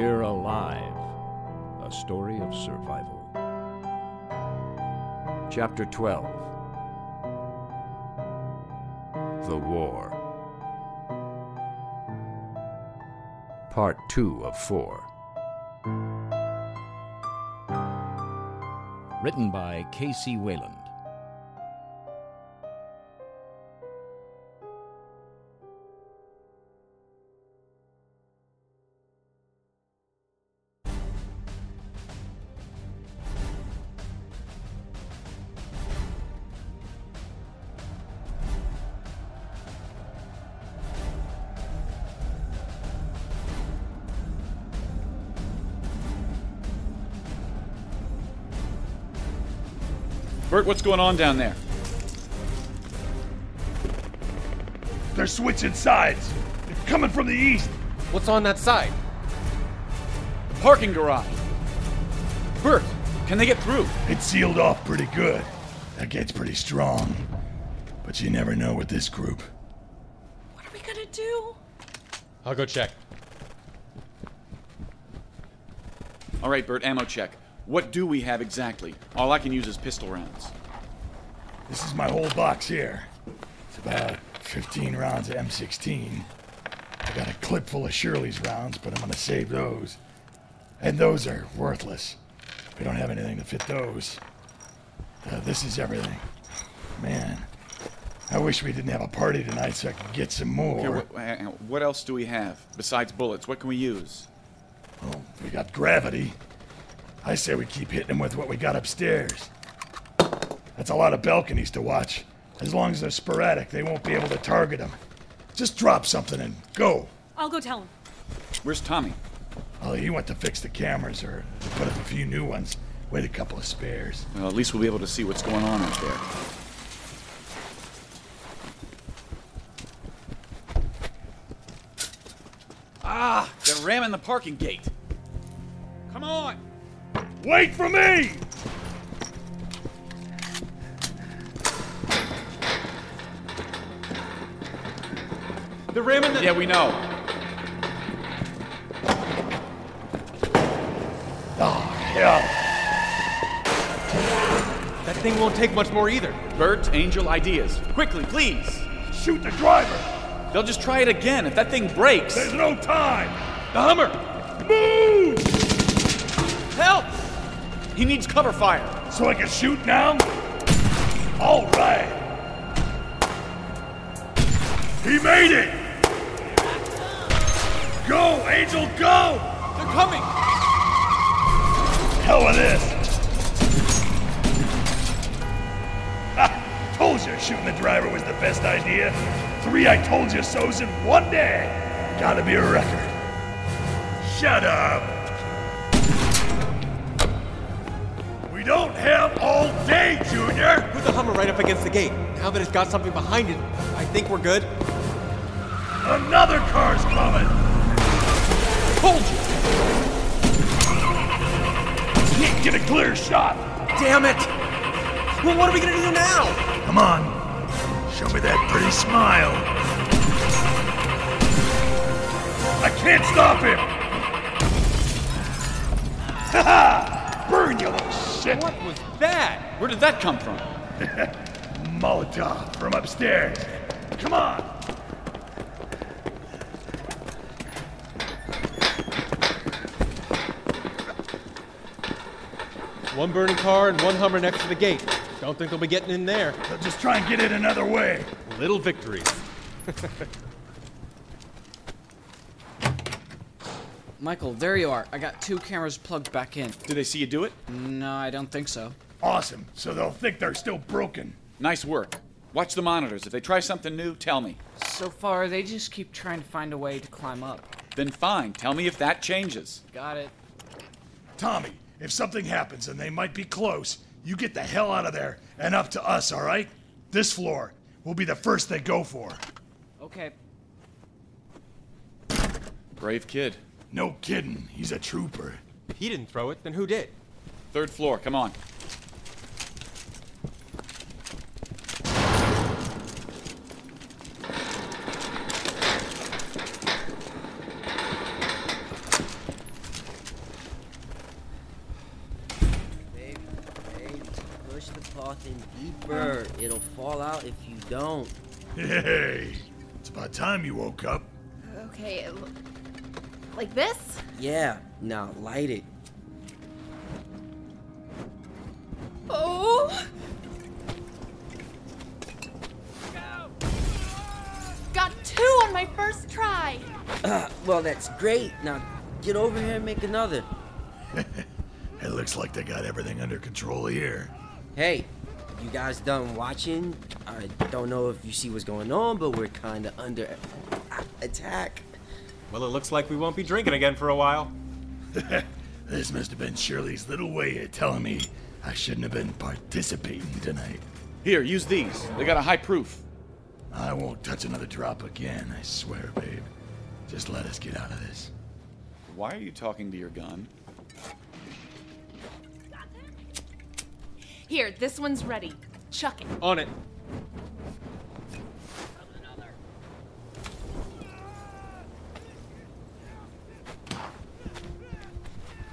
We're Alive, a story of survival. Chapter 12 The War. Part 2 of 4. Written by K.C. Wayland. Bert, what's going on down there? They're switching sides. They're coming from the east. What's on that side? Parking garage. Bert, can they get through? It's sealed off pretty good. That gate's pretty strong. But you never know with this group. What are we gonna do? I'll go check. All right, Bert, ammo check. What do we have exactly? All I can use is pistol rounds. This is my whole box here. It's about 15 rounds of M16. I got a clip full of Shirley's rounds, but I'm gonna save those. And those are worthless. We don't have anything to fit those. Uh, this is everything. Man, I wish we didn't have a party tonight so I could get some more. Okay, what, what else do we have besides bullets? What can we use? Well, we got gravity. I say we keep hitting them with what we got upstairs. That's a lot of balconies to watch. As long as they're sporadic, they won't be able to target them. Just drop something and go. I'll go tell him. Where's Tommy? Oh, he went to fix the cameras or put up a few new ones. With a couple of spares. Well, at least we'll be able to see what's going on out there. Ah, they're ramming the parking gate. Come on! Wait for me! They're ramming the. Yeah, we know. Ah, oh, hell. That thing won't take much more either. Bert, Angel, ideas. Quickly, please. Shoot the driver! They'll just try it again. If that thing breaks. There's no time! The Hummer! Move! He needs cover fire. So I can shoot now? All right. He made it! Go, Angel, go! They're coming! Hell with this! Ha! Told you shooting the driver was the best idea. Three I told you so's in one day. Gotta be a record. Shut up! Don't have all day, Junior! Put the Hummer right up against the gate. Now that it's got something behind it, I think we're good. Another car's coming! Hold you! Can't get a clear shot! Damn it! Well, what are we gonna do now? Come on. Show me that pretty smile. I can't stop him! Ha ha! Burn, you little shit! What was that? Where did that come from? Molotov from upstairs. Come on! One burning car and one Hummer next to the gate. Don't think they'll be getting in there. They'll just try and get in another way. Little victories. Michael, there you are. I got two cameras plugged back in. Did they see you do it? No, I don't think so. Awesome. So they'll think they're still broken. Nice work. Watch the monitors. If they try something new, tell me. So far, they just keep trying to find a way to climb up. Then fine. Tell me if that changes. Got it. Tommy, if something happens and they might be close, you get the hell out of there and up to us, all right? This floor will be the first they go for. Okay. Brave kid. No kidding. He's a trooper. If he didn't throw it, then who did? Third floor. Come on. Baby, baby, push the cloth in deeper. It'll fall out if you don't. Hey, it's about time you woke up. Okay, it lo- like this? Yeah, now light it. Oh! Got two on my first try. Uh, well, that's great. Now get over here and make another. It looks like they got everything under control here. Hey, you guys done watching? I don't know if you see what's going on, but we're kind of under attack. Well, it looks like we won't be drinking again for a while. This must have been Shirley's little way of telling me I shouldn't have been participating tonight. Here, use these. They got a high proof. I won't touch another drop again, I swear, babe. Just let us get out of this. Why are you talking to your gun? Here, this one's ready. Chuck it. On it.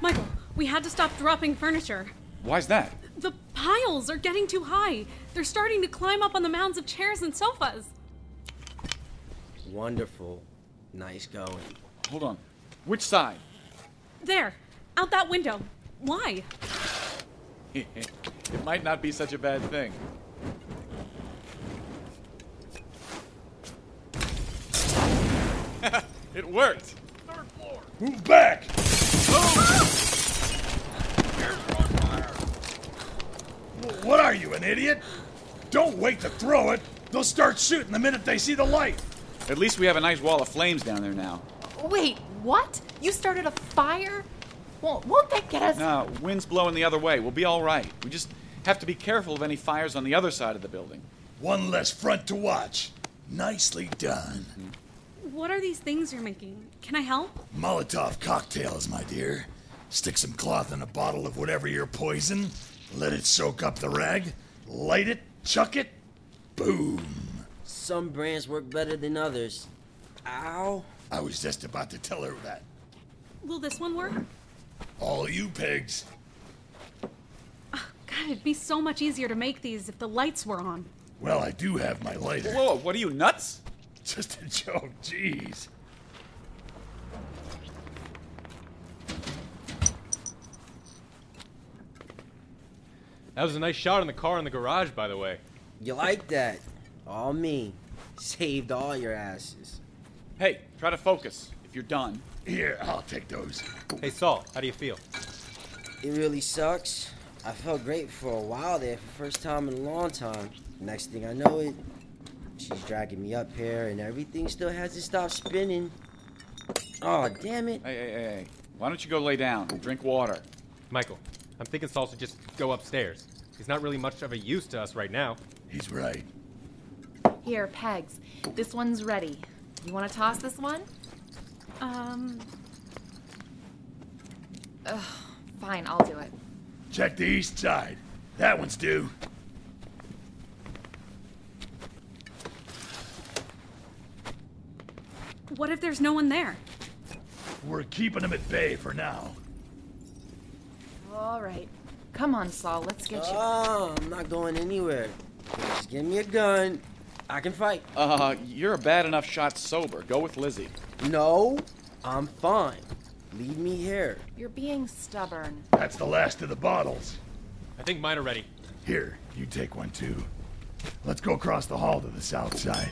Michael, we had to stop dropping furniture. Why's that? The piles are getting too high. They're starting to climb up on the mounds of chairs and sofas. Wonderful. Nice going. Hold on. Which side? There, out that window. Why? it might not be such a bad thing. it worked. Third floor! Move back! What are you, an idiot? Don't wait to throw it. They'll start shooting the minute they see the light. At least we have a nice wall of flames down there now. Wait, what? You started a fire? Won't, won't that get us? No, wind's blowing the other way. We'll be all right. We just have to be careful of any fires on the other side of the building. One less front to watch. Nicely done. What are these things you're making? Can I help? Molotov cocktails, my dear. Stick some cloth in a bottle of whatever your poison, let it soak up the rag, light it, chuck it, boom. Some brands work better than others. Ow. I was just about to tell her that. Will this one work? All you pigs. Oh, God, it'd be so much easier to make these if the lights were on. Well, I do have my lighter. Whoa, what are you, nuts? Just a joke, jeez. That was a nice shot in the car in the garage, by the way. You like that? All me. Saved all your asses. Hey, try to focus if you're done. Here, I'll take those. Hey, Saul, how do you feel? It really sucks. I felt great for a while there for first time in a long time. Next thing I know it, she's dragging me up here and everything still hasn't stopped spinning. Oh, damn it. Hey, hey, hey, hey. Why don't you go lay down and drink water? Michael, I'm thinking Saul should just go upstairs. He's not really much of a use to us right now. He's right. Here, pegs. This one's ready. You want to toss this one? Um, Ugh, fine, I'll do it. Check the east side. That one's due. what if there's no one there? We're keeping them at bay for now. All right. Come on, Saul, let's get you. Oh, I'm not going anywhere. Just give me a gun. I can fight. Uh, you're a bad enough shot sober. Go with Lizzie. No, I'm fine. Leave me here. You're being stubborn. That's the last of the bottles. I think mine are ready. Here, you take one too. Let's go across the hall to the south side.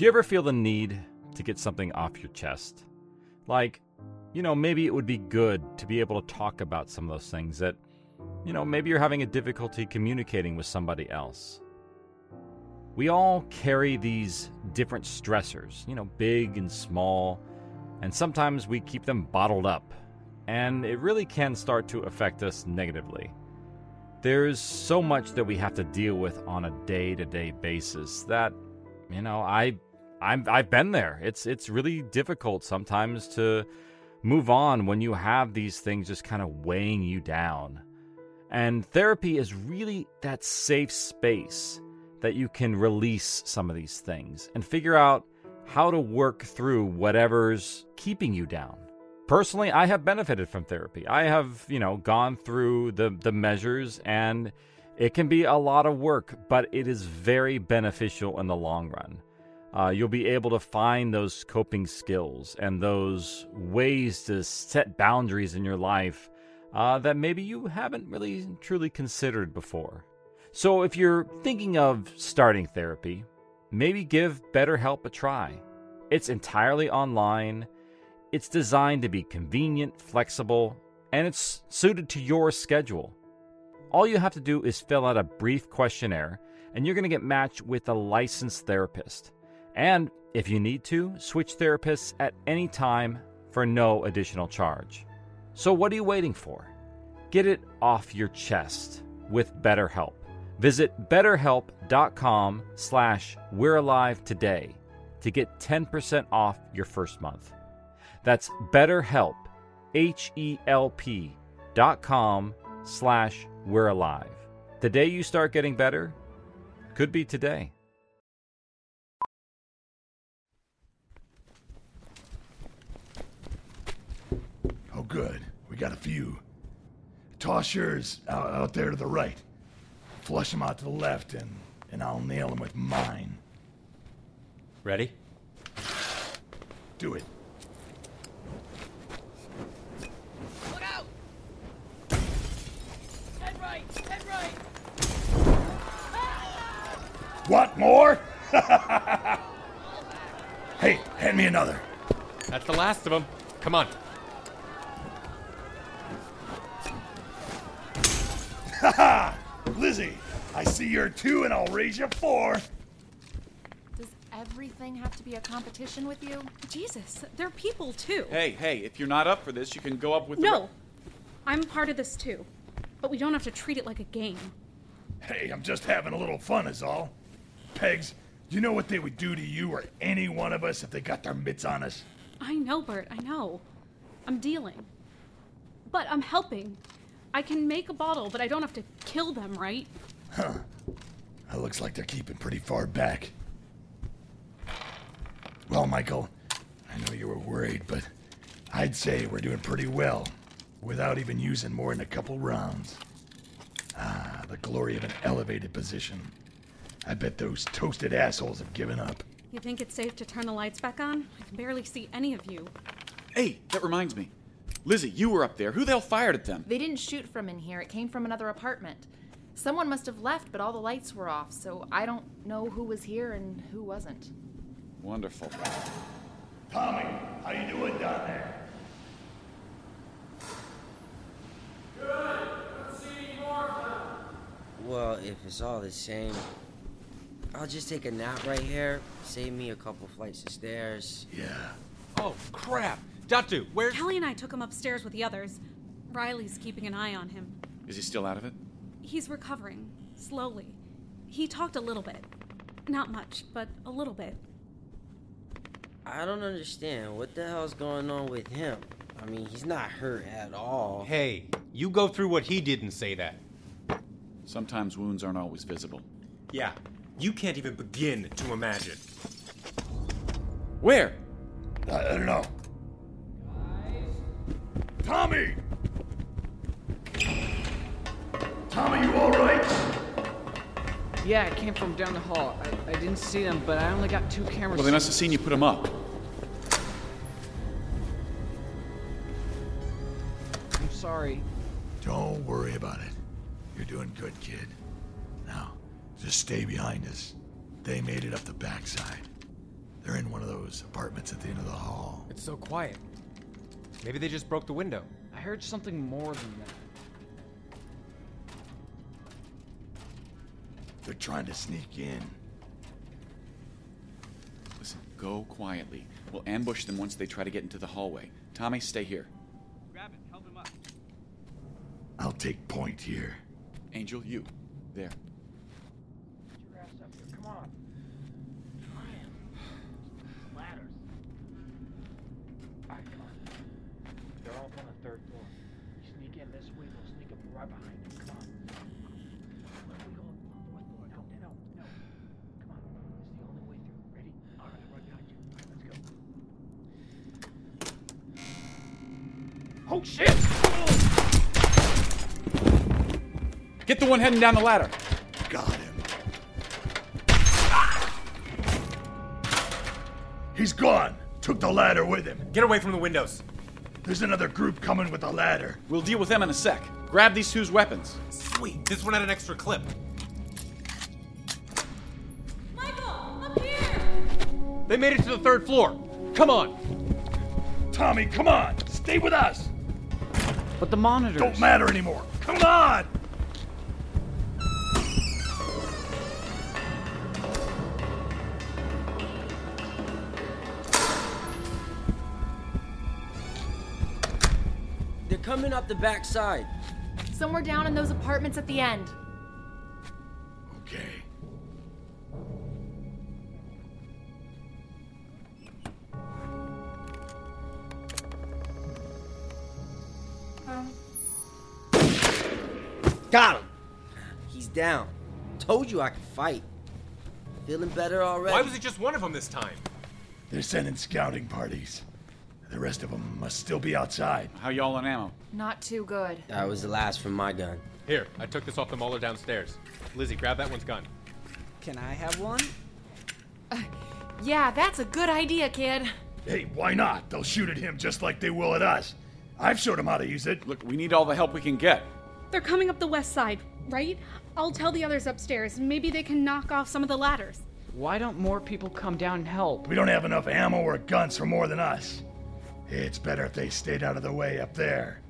Do you ever feel the need to get something off your chest? Like, you know, maybe it would be good to be able to talk about some of those things that, you know, maybe you're having a difficulty communicating with somebody else. We all carry these different stressors, you know, big and small, and sometimes we keep them bottled up, and it really can start to affect us negatively. There's so much that we have to deal with on a day-to-day basis that you know, I I'm I've been there. It's it's really difficult sometimes to move on when you have these things just kind of weighing you down. And therapy is really that safe space that you can release some of these things and figure out how to work through whatever's keeping you down. Personally, I have benefited from therapy. I have, you know, gone through the the measures and it can be a lot of work, but it is very beneficial in the long run. Uh, you'll be able to find those coping skills and those ways to set boundaries in your life uh, that maybe you haven't really truly considered before. So, if you're thinking of starting therapy, maybe give BetterHelp a try. It's entirely online, it's designed to be convenient, flexible, and it's suited to your schedule. All you have to do is fill out a brief questionnaire, and you're going to get matched with a licensed therapist. And if you need to, switch therapists at any time for no additional charge. So what are you waiting for? Get it off your chest with BetterHelp. Visit betterhelp.com slash we're alive today to get 10% off your first month. That's betterhelp, H-E-L-P dot com slash we're alive. The day you start getting better could be today. Oh, good. We got a few. Toss yours out, out there to the right. Flush them out to the left, and, and I'll nail them with mine. Ready? Do it. Look out! Head right! Head right! What more? hey, hand me another. That's the last of them. Come on. Haha! Lizzie, I see you're two and I'll raise you four. Does everything have to be a competition with you? Jesus, they're people too. Hey, hey, if you're not up for this, you can go up with the. No, I'm part of this too. But we don't have to treat it like a game. Hey, I'm just having a little fun, is all. Pegs, do you know what they would do to you or any one of us if they got their mitts on us? I know, Bert, I know. I'm dealing. But I'm helping. I can make a bottle, but I don't have to kill them, right? Huh. That looks like they're keeping pretty far back. Well, Michael, I know you were worried, but I'd say we're doing pretty well without even using more than a couple rounds. Ah, the glory of an elevated position. I bet those toasted assholes have given up. You think it's safe to turn the lights back on? I can barely see any of you. Hey, that reminds me. Lizzie, you were up there. Who the hell fired at them? They didn't shoot from in here. It came from another apartment. Someone must have left, but all the lights were off, so I don't know who was here and who wasn't. Wonderful. Tommy, how you doing down there? Good. Good to see you more Well, if it's all the same, I'll just take a nap right here. Save me a couple flights of stairs. Yeah. Oh, crap. Datu, where's. Kelly and I took him upstairs with the others. Riley's keeping an eye on him. Is he still out of it? He's recovering, slowly. He talked a little bit. Not much, but a little bit. I don't understand. What the hell's going on with him? I mean, he's not hurt at all. Hey, you go through what he did and say that. Sometimes wounds aren't always visible. Yeah, you can't even begin to imagine. Where? I, I don't know. Tommy! Tommy, you alright? Yeah, it came from down the hall. I, I didn't see them, but I only got two cameras. Well, they must have seen you put them up. I'm sorry. Don't worry about it. You're doing good, kid. Now, just stay behind us. They made it up the backside. They're in one of those apartments at the end of the hall. It's so quiet. Maybe they just broke the window. I heard something more than that. They're trying to sneak in. Listen, go quietly. We'll ambush them once they try to get into the hallway. Tommy, stay here. Grab it, help him up. I'll take point here. Angel, you. There. Get the one heading down the ladder. Got him. He's gone. Took the ladder with him. Get away from the windows. There's another group coming with the ladder. We'll deal with them in a sec. Grab these two's weapons. Sweet. This one had an extra clip. Michael, up here! They made it to the third floor. Come on. Tommy, come on. Stay with us. But the monitors. Don't matter anymore. Come on. Coming up the backside. Somewhere down in those apartments at the end. Okay. Got him. He's down. Told you I could fight. Feeling better already? Why was it just one of them this time? They're sending scouting parties. The rest of them must still be outside. How y'all on ammo? Not too good. That was the last from my gun. Here, I took this off the mauler downstairs. Lizzie, grab that one's gun. Can I have one? Uh, yeah, that's a good idea, kid. Hey, why not? They'll shoot at him just like they will at us. I've showed them how to use it. Look, we need all the help we can get. They're coming up the west side, right? I'll tell the others upstairs. Maybe they can knock off some of the ladders. Why don't more people come down and help? We don't have enough ammo or guns for more than us. It's better if they stayed out of the way up there.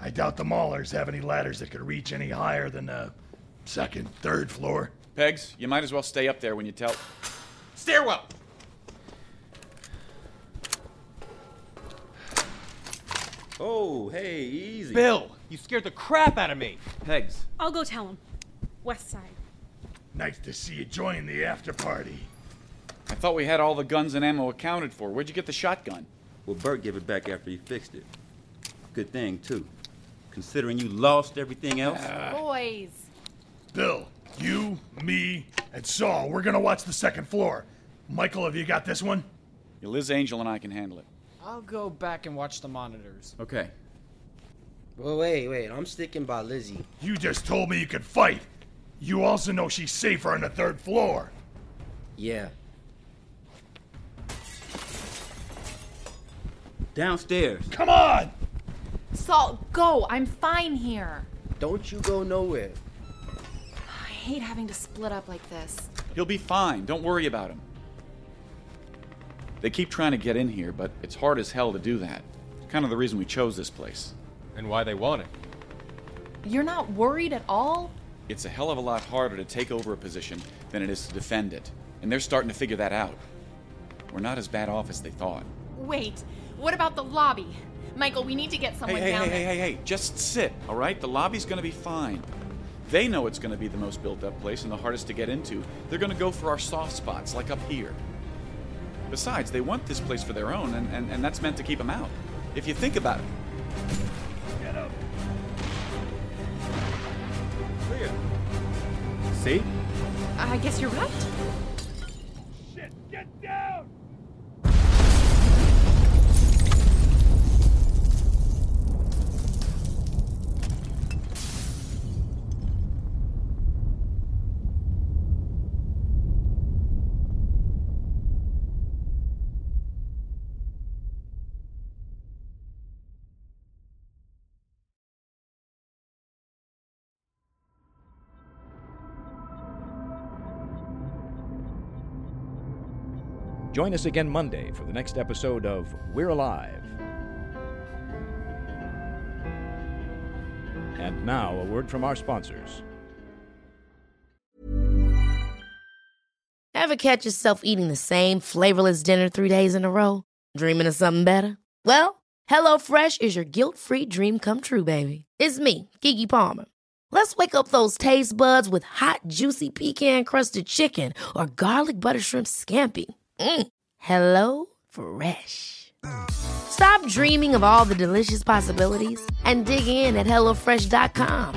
I doubt the Maulers have any ladders that could reach any higher than the second, third floor. Pegs, you might as well stay up there when you tell. Stairwell! Oh, hey, easy. Bill, you scared the crap out of me. Pegs. I'll go tell him. West side. Nice to see you join the after party. I thought we had all the guns and ammo accounted for. Where'd you get the shotgun? Well, Bert gave it back after he fixed it. Good thing, too. Considering you lost everything else. Boys. Bill, you, me, and Saul, we're gonna watch the second floor. Michael, have you got this one? Yeah, Liz Angel and I can handle it. I'll go back and watch the monitors. Okay. Well, wait, wait. I'm sticking by Lizzie. You just told me you could fight. You also know she's safer on the third floor. Yeah. Downstairs. Come on! Saul, go. I'm fine here. Don't you go nowhere. I hate having to split up like this. He'll be fine. Don't worry about him. They keep trying to get in here, but it's hard as hell to do that. Kind of the reason we chose this place. And why they want it. You're not worried at all? It's a hell of a lot harder to take over a position than it is to defend it. And they're starting to figure that out. We're not as bad off as they thought. Wait, what about the lobby? Michael, we need to get someone hey, hey, down hey, there. hey, hey, hey, just sit, all right? The lobby's gonna be fine. They know it's gonna be the most built up place and the hardest to get into. They're gonna go for our soft spots, like up here. Besides, they want this place for their own, and, and, and that's meant to keep them out. If you think about it. Get up. See? I guess you're right. Shit, get down! Join us again Monday for the next episode of We're Alive. And now, a word from our sponsors. Ever catch yourself eating the same flavorless dinner three days in a row? Dreaming of something better? Well, HelloFresh is your guilt free dream come true, baby. It's me, Keke Palmer. Let's wake up those taste buds with hot, juicy pecan crusted chicken or garlic butter shrimp scampi. Mm. Hello Fresh. Stop dreaming of all the delicious possibilities and dig in at HelloFresh.com.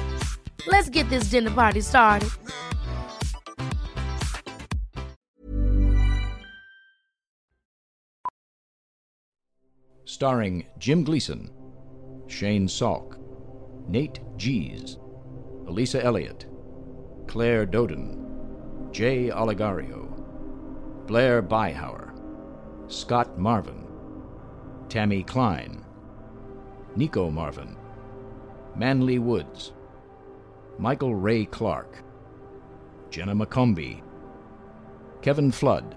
Let's get this dinner party started. Starring Jim Gleason, Shane Salk, Nate Gies, Elisa Elliott, Claire Doden, Jay Oligario, Blair Byhauer, Scott Marvin, Tammy Klein, Nico Marvin, Manly Woods, Michael Ray Clark, Jenna McCombie, Kevin Flood,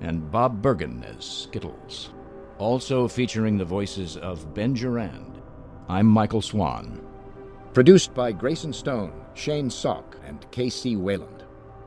and Bob Bergen as Skittles. Also featuring the voices of Ben Durand. I'm Michael Swan. Produced by Grayson Stone, Shane Salk, and K.C. Wayland.